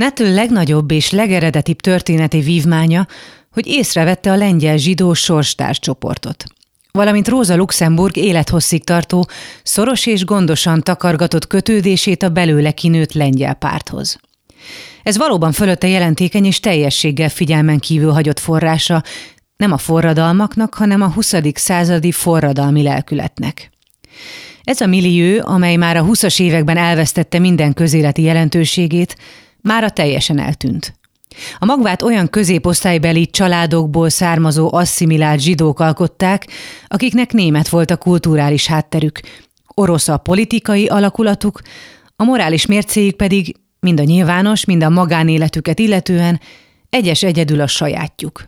Netől legnagyobb és legeredetibb történeti vívmánya, hogy észrevette a lengyel zsidó csoportot valamint Róza Luxemburg élethosszig tartó, szoros és gondosan takargatott kötődését a belőle kinőtt lengyel párthoz. Ez valóban fölötte jelentékeny és teljességgel figyelmen kívül hagyott forrása, nem a forradalmaknak, hanem a 20. századi forradalmi lelkületnek. Ez a millió, amely már a 20-as években elvesztette minden közéleti jelentőségét, mára teljesen eltűnt. A magvát olyan középosztálybeli családokból származó asszimilált zsidók alkották, akiknek német volt a kulturális hátterük, orosz a politikai alakulatuk, a morális mércéjük pedig mind a nyilvános, mind a magánéletüket illetően egyes egyedül a sajátjuk.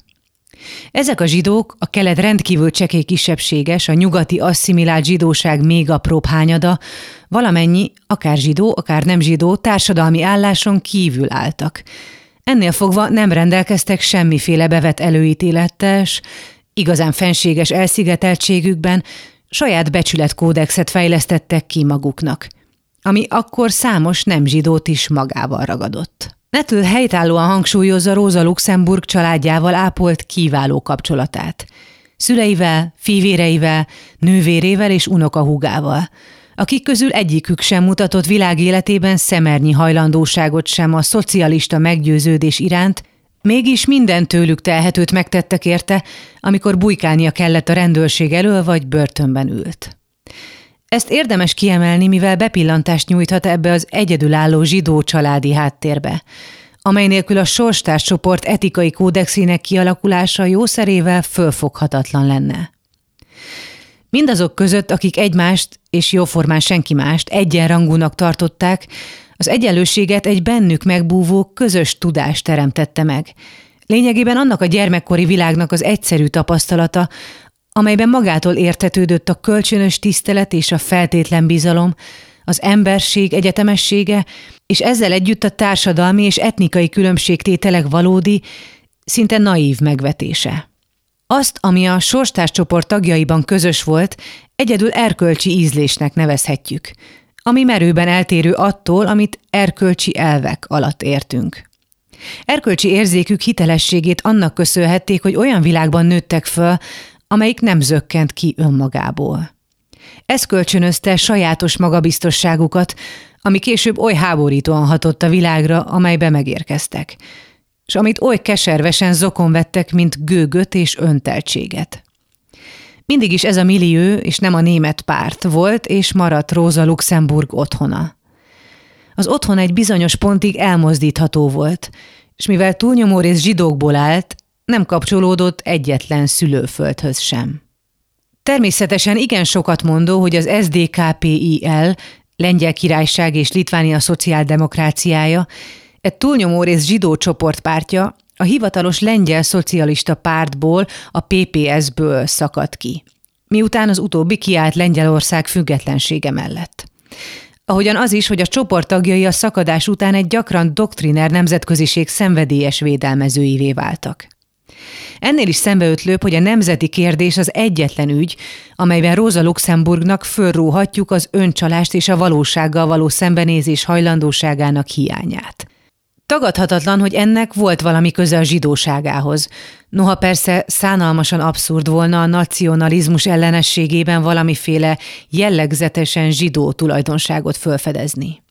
Ezek a zsidók, a kelet rendkívül csekély kisebbséges, a nyugati asszimilált zsidóság még apróbb hányada, valamennyi, akár zsidó, akár nem zsidó, társadalmi álláson kívül álltak. Ennél fogva nem rendelkeztek semmiféle bevet előítélettel, igazán fenséges elszigeteltségükben saját becsületkódexet fejlesztettek ki maguknak, ami akkor számos nem zsidót is magával ragadott. Netül helytállóan hangsúlyozza Róza Luxemburg családjával ápolt kiváló kapcsolatát. Szüleivel, fivéreivel, nővérével és unokahúgával, akik közül egyikük sem mutatott világéletében szemernyi hajlandóságot sem a szocialista meggyőződés iránt, mégis minden tőlük telhetőt megtettek érte, amikor bujkálnia kellett a rendőrség elől vagy börtönben ült. Ezt érdemes kiemelni, mivel bepillantást nyújthat ebbe az egyedülálló zsidó családi háttérbe, amely nélkül a sorstárs csoport etikai kódexének kialakulása jószerével fölfoghatatlan lenne. Mindazok között, akik egymást és jóformán senki mást egyenrangúnak tartották, az egyenlőséget egy bennük megbúvó közös tudást teremtette meg. Lényegében annak a gyermekkori világnak az egyszerű tapasztalata, amelyben magától értetődött a kölcsönös tisztelet és a feltétlen bizalom, az emberség egyetemessége, és ezzel együtt a társadalmi és etnikai különbségtételek valódi, szinte naív megvetése. Azt, ami a sorstárscsoport tagjaiban közös volt, egyedül erkölcsi ízlésnek nevezhetjük, ami merőben eltérő attól, amit erkölcsi elvek alatt értünk. Erkölcsi érzékük hitelességét annak köszönhették, hogy olyan világban nőttek föl, amelyik nem zökkent ki önmagából. Ez kölcsönözte sajátos magabiztosságukat, ami később oly háborítóan hatott a világra, amelybe megérkeztek, és amit oly keservesen zokon vettek, mint gőgöt és önteltséget. Mindig is ez a millió, és nem a német párt volt, és maradt Róza Luxemburg otthona. Az otthon egy bizonyos pontig elmozdítható volt, és mivel túlnyomó rész zsidókból állt, nem kapcsolódott egyetlen szülőföldhöz sem. Természetesen igen sokat mondó, hogy az SDKPIL, Lengyel Királyság és Litvánia Szociáldemokráciája, egy túlnyomó rész zsidó csoportpártja a hivatalos lengyel szocialista pártból, a PPS-ből szakadt ki, miután az utóbbi kiállt Lengyelország függetlensége mellett. Ahogyan az is, hogy a csoport tagjai a szakadás után egy gyakran doktriner nemzetköziség szenvedélyes védelmezőivé váltak. Ennél is szembeötlőbb, hogy a nemzeti kérdés az egyetlen ügy, amelyben Rosa Luxemburgnak fölróhatjuk az öncsalást és a valósággal való szembenézés hajlandóságának hiányát. Tagadhatatlan, hogy ennek volt valami köze a zsidóságához. Noha persze szánalmasan abszurd volna a nacionalizmus ellenességében valamiféle jellegzetesen zsidó tulajdonságot fölfedezni.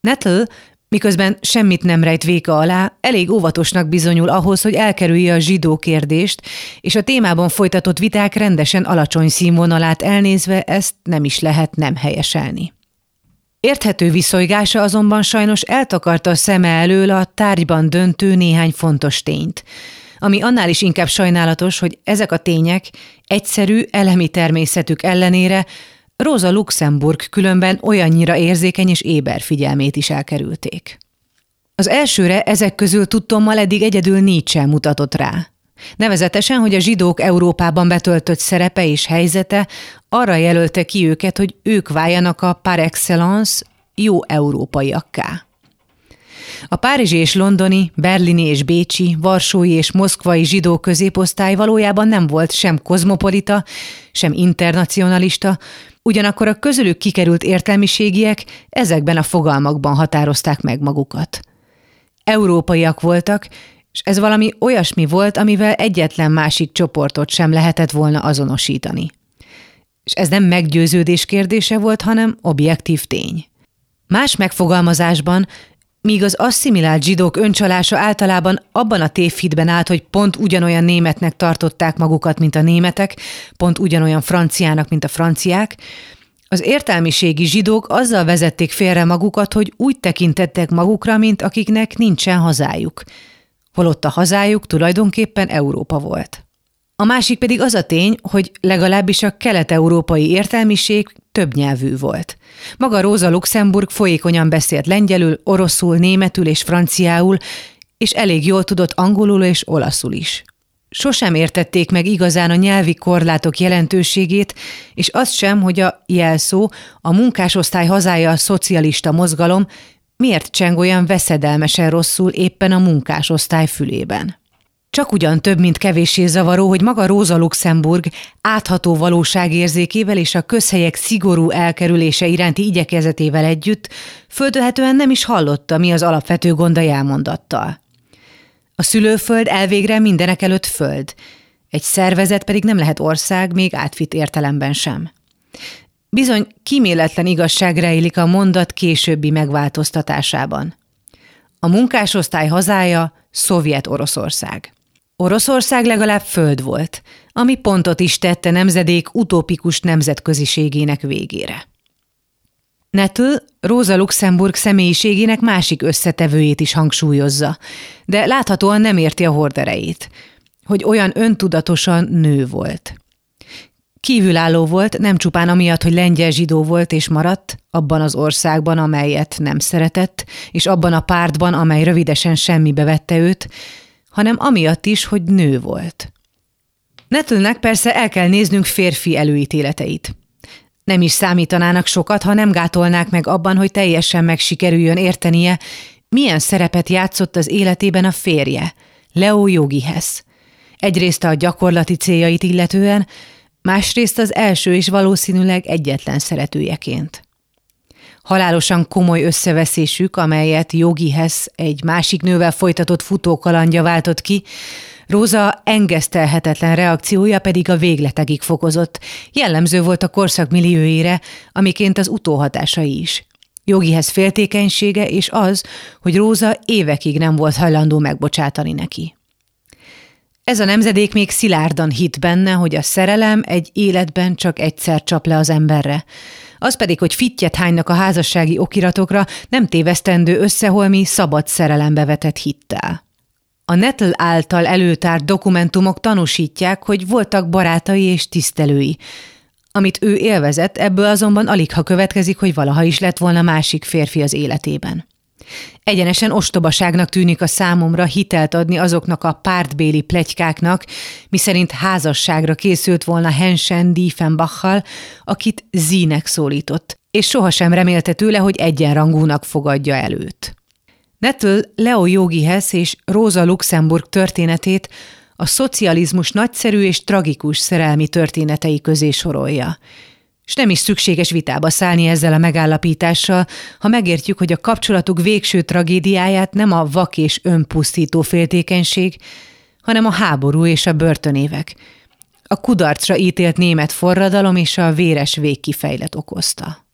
Nettle miközben semmit nem rejt véka alá, elég óvatosnak bizonyul ahhoz, hogy elkerülje a zsidó kérdést, és a témában folytatott viták rendesen alacsony színvonalát elnézve ezt nem is lehet nem helyeselni. Érthető viszonygása azonban sajnos eltakarta a szeme elől a tárgyban döntő néhány fontos tényt, ami annál is inkább sajnálatos, hogy ezek a tények egyszerű, elemi természetük ellenére Rosa Luxemburg különben olyannyira érzékeny és éber figyelmét is elkerülték. Az elsőre ezek közül tudtommal eddig egyedül Nietzsche mutatott rá. Nevezetesen, hogy a zsidók Európában betöltött szerepe és helyzete arra jelölte ki őket, hogy ők váljanak a par excellence jó európaiakká. A párizsi és londoni, berlini és bécsi, varsói és moszkvai zsidó középosztály valójában nem volt sem kozmopolita, sem internacionalista, ugyanakkor a közülük kikerült értelmiségiek ezekben a fogalmakban határozták meg magukat. Európaiak voltak, és ez valami olyasmi volt, amivel egyetlen másik csoportot sem lehetett volna azonosítani. És ez nem meggyőződés kérdése volt, hanem objektív tény. Más megfogalmazásban, míg az asszimilált zsidók öncsalása általában abban a tévhitben állt, hogy pont ugyanolyan németnek tartották magukat, mint a németek, pont ugyanolyan franciának, mint a franciák, az értelmiségi zsidók azzal vezették félre magukat, hogy úgy tekintettek magukra, mint akiknek nincsen hazájuk, holott a hazájuk tulajdonképpen Európa volt. A másik pedig az a tény, hogy legalábbis a kelet-európai értelmiség több nyelvű volt. Maga Róza Luxemburg folyékonyan beszélt lengyelül, oroszul, németül és franciául, és elég jól tudott angolul és olaszul is. Sosem értették meg igazán a nyelvi korlátok jelentőségét, és azt sem, hogy a jelszó, a munkásosztály hazája a szocialista mozgalom miért cseng olyan veszedelmesen rosszul éppen a munkásosztály fülében. Csak ugyan több, mint kevéssé zavaró, hogy maga Róza Luxemburg átható valóságérzékével és a közhelyek szigorú elkerülése iránti igyekezetével együtt földölhetően nem is hallotta, mi az alapvető gonda jelmondattal. A szülőföld elvégre mindenek előtt föld, egy szervezet pedig nem lehet ország, még átvitt értelemben sem. Bizony kíméletlen igazság rejlik a mondat későbbi megváltoztatásában. A munkásosztály hazája Szovjet-Oroszország. Oroszország legalább föld volt, ami pontot is tette nemzedék utópikus nemzetköziségének végére. Netl Rosa Luxemburg személyiségének másik összetevőjét is hangsúlyozza, de láthatóan nem érti a horderejét, hogy olyan öntudatosan nő volt. Kívülálló volt, nem csupán amiatt, hogy lengyel zsidó volt és maradt, abban az országban, amelyet nem szeretett, és abban a pártban, amely rövidesen semmibe vette őt, hanem amiatt is, hogy nő volt. Netlnek persze el kell néznünk férfi előítéleteit. Nem is számítanának sokat, ha nem gátolnák meg abban, hogy teljesen meg sikerüljön értenie, milyen szerepet játszott az életében a férje, Leo Jogihez. Egyrészt a gyakorlati céljait illetően, másrészt az első és valószínűleg egyetlen szeretőjeként. Halálosan komoly összeveszésük, amelyet Jogihez egy másik nővel folytatott futókalandja váltott ki, Róza engesztelhetetlen reakciója pedig a végletekig fokozott. Jellemző volt a korszak millióére, amiként az utóhatásai is. Jogihez féltékenysége és az, hogy Róza évekig nem volt hajlandó megbocsátani neki. Ez a nemzedék még szilárdan hit benne, hogy a szerelem egy életben csak egyszer csap le az emberre. Az pedig, hogy fittyet hánynak a házassági okiratokra, nem tévesztendő összeholmi szabad szerelembe vetett hittel. A Nettle által előtárt dokumentumok tanúsítják, hogy voltak barátai és tisztelői. Amit ő élvezett, ebből azonban alig ha következik, hogy valaha is lett volna másik férfi az életében. Egyenesen ostobaságnak tűnik a számomra hitelt adni azoknak a pártbéli plegykáknak, miszerint házasságra készült volna Hensen Diefenbachal, akit Zínek szólított, és sohasem remélte tőle, hogy egyenrangúnak fogadja előtt. Nettle Leo Jogihez és Rosa Luxemburg történetét a szocializmus nagyszerű és tragikus szerelmi történetei közé sorolja. És nem is szükséges vitába szállni ezzel a megállapítással, ha megértjük, hogy a kapcsolatuk végső tragédiáját nem a vak és önpusztító féltékenység, hanem a háború és a börtönévek, a kudarcra ítélt német forradalom és a véres végkifejlet okozta.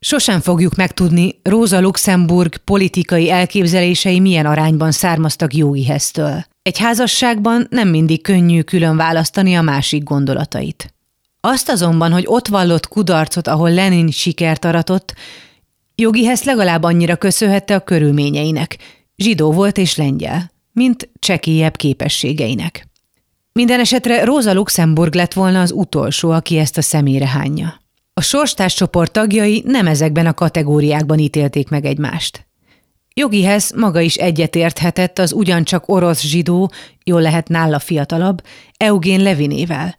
Sosem fogjuk megtudni, Rosa Luxemburg politikai elképzelései milyen arányban származtak Jógiheztől. Egy házasságban nem mindig könnyű külön választani a másik gondolatait. Azt azonban, hogy ott vallott kudarcot, ahol Lenin sikert aratott, Jogihez legalább annyira köszönhette a körülményeinek. Zsidó volt és lengyel, mint csekélyebb képességeinek. Minden esetre Rosa Luxemburg lett volna az utolsó, aki ezt a szemére hányja. A sorstárscsoport tagjai nem ezekben a kategóriákban ítélték meg egymást. Jogihez maga is egyetérthetett az ugyancsak orosz zsidó, jól lehet nála fiatalabb, Eugén Levinével.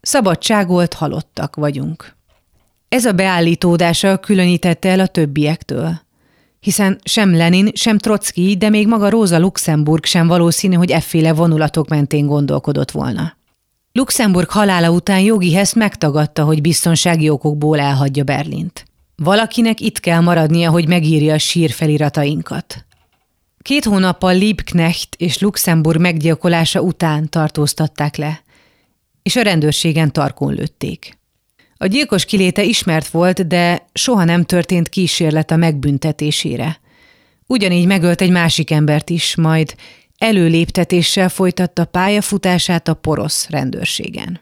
Szabadságolt halottak vagyunk. Ez a beállítódása különítette el a többiektől. Hiszen sem Lenin, sem Trotsky, de még maga Rosa Luxemburg sem valószínű, hogy efféle vonulatok mentén gondolkodott volna. Luxemburg halála után Jogi Hess megtagadta, hogy biztonsági okokból elhagyja Berlint. Valakinek itt kell maradnia, hogy megírja a sírfeliratainkat. Két hónappal Liebknecht és Luxemburg meggyilkolása után tartóztatták le, és a rendőrségen tarkon lőtték. A gyilkos kiléte ismert volt, de soha nem történt kísérlet a megbüntetésére. Ugyanígy megölt egy másik embert is, majd előléptetéssel folytatta pályafutását a porosz rendőrségen.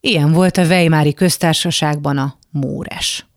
Ilyen volt a Weimári köztársaságban a Móres.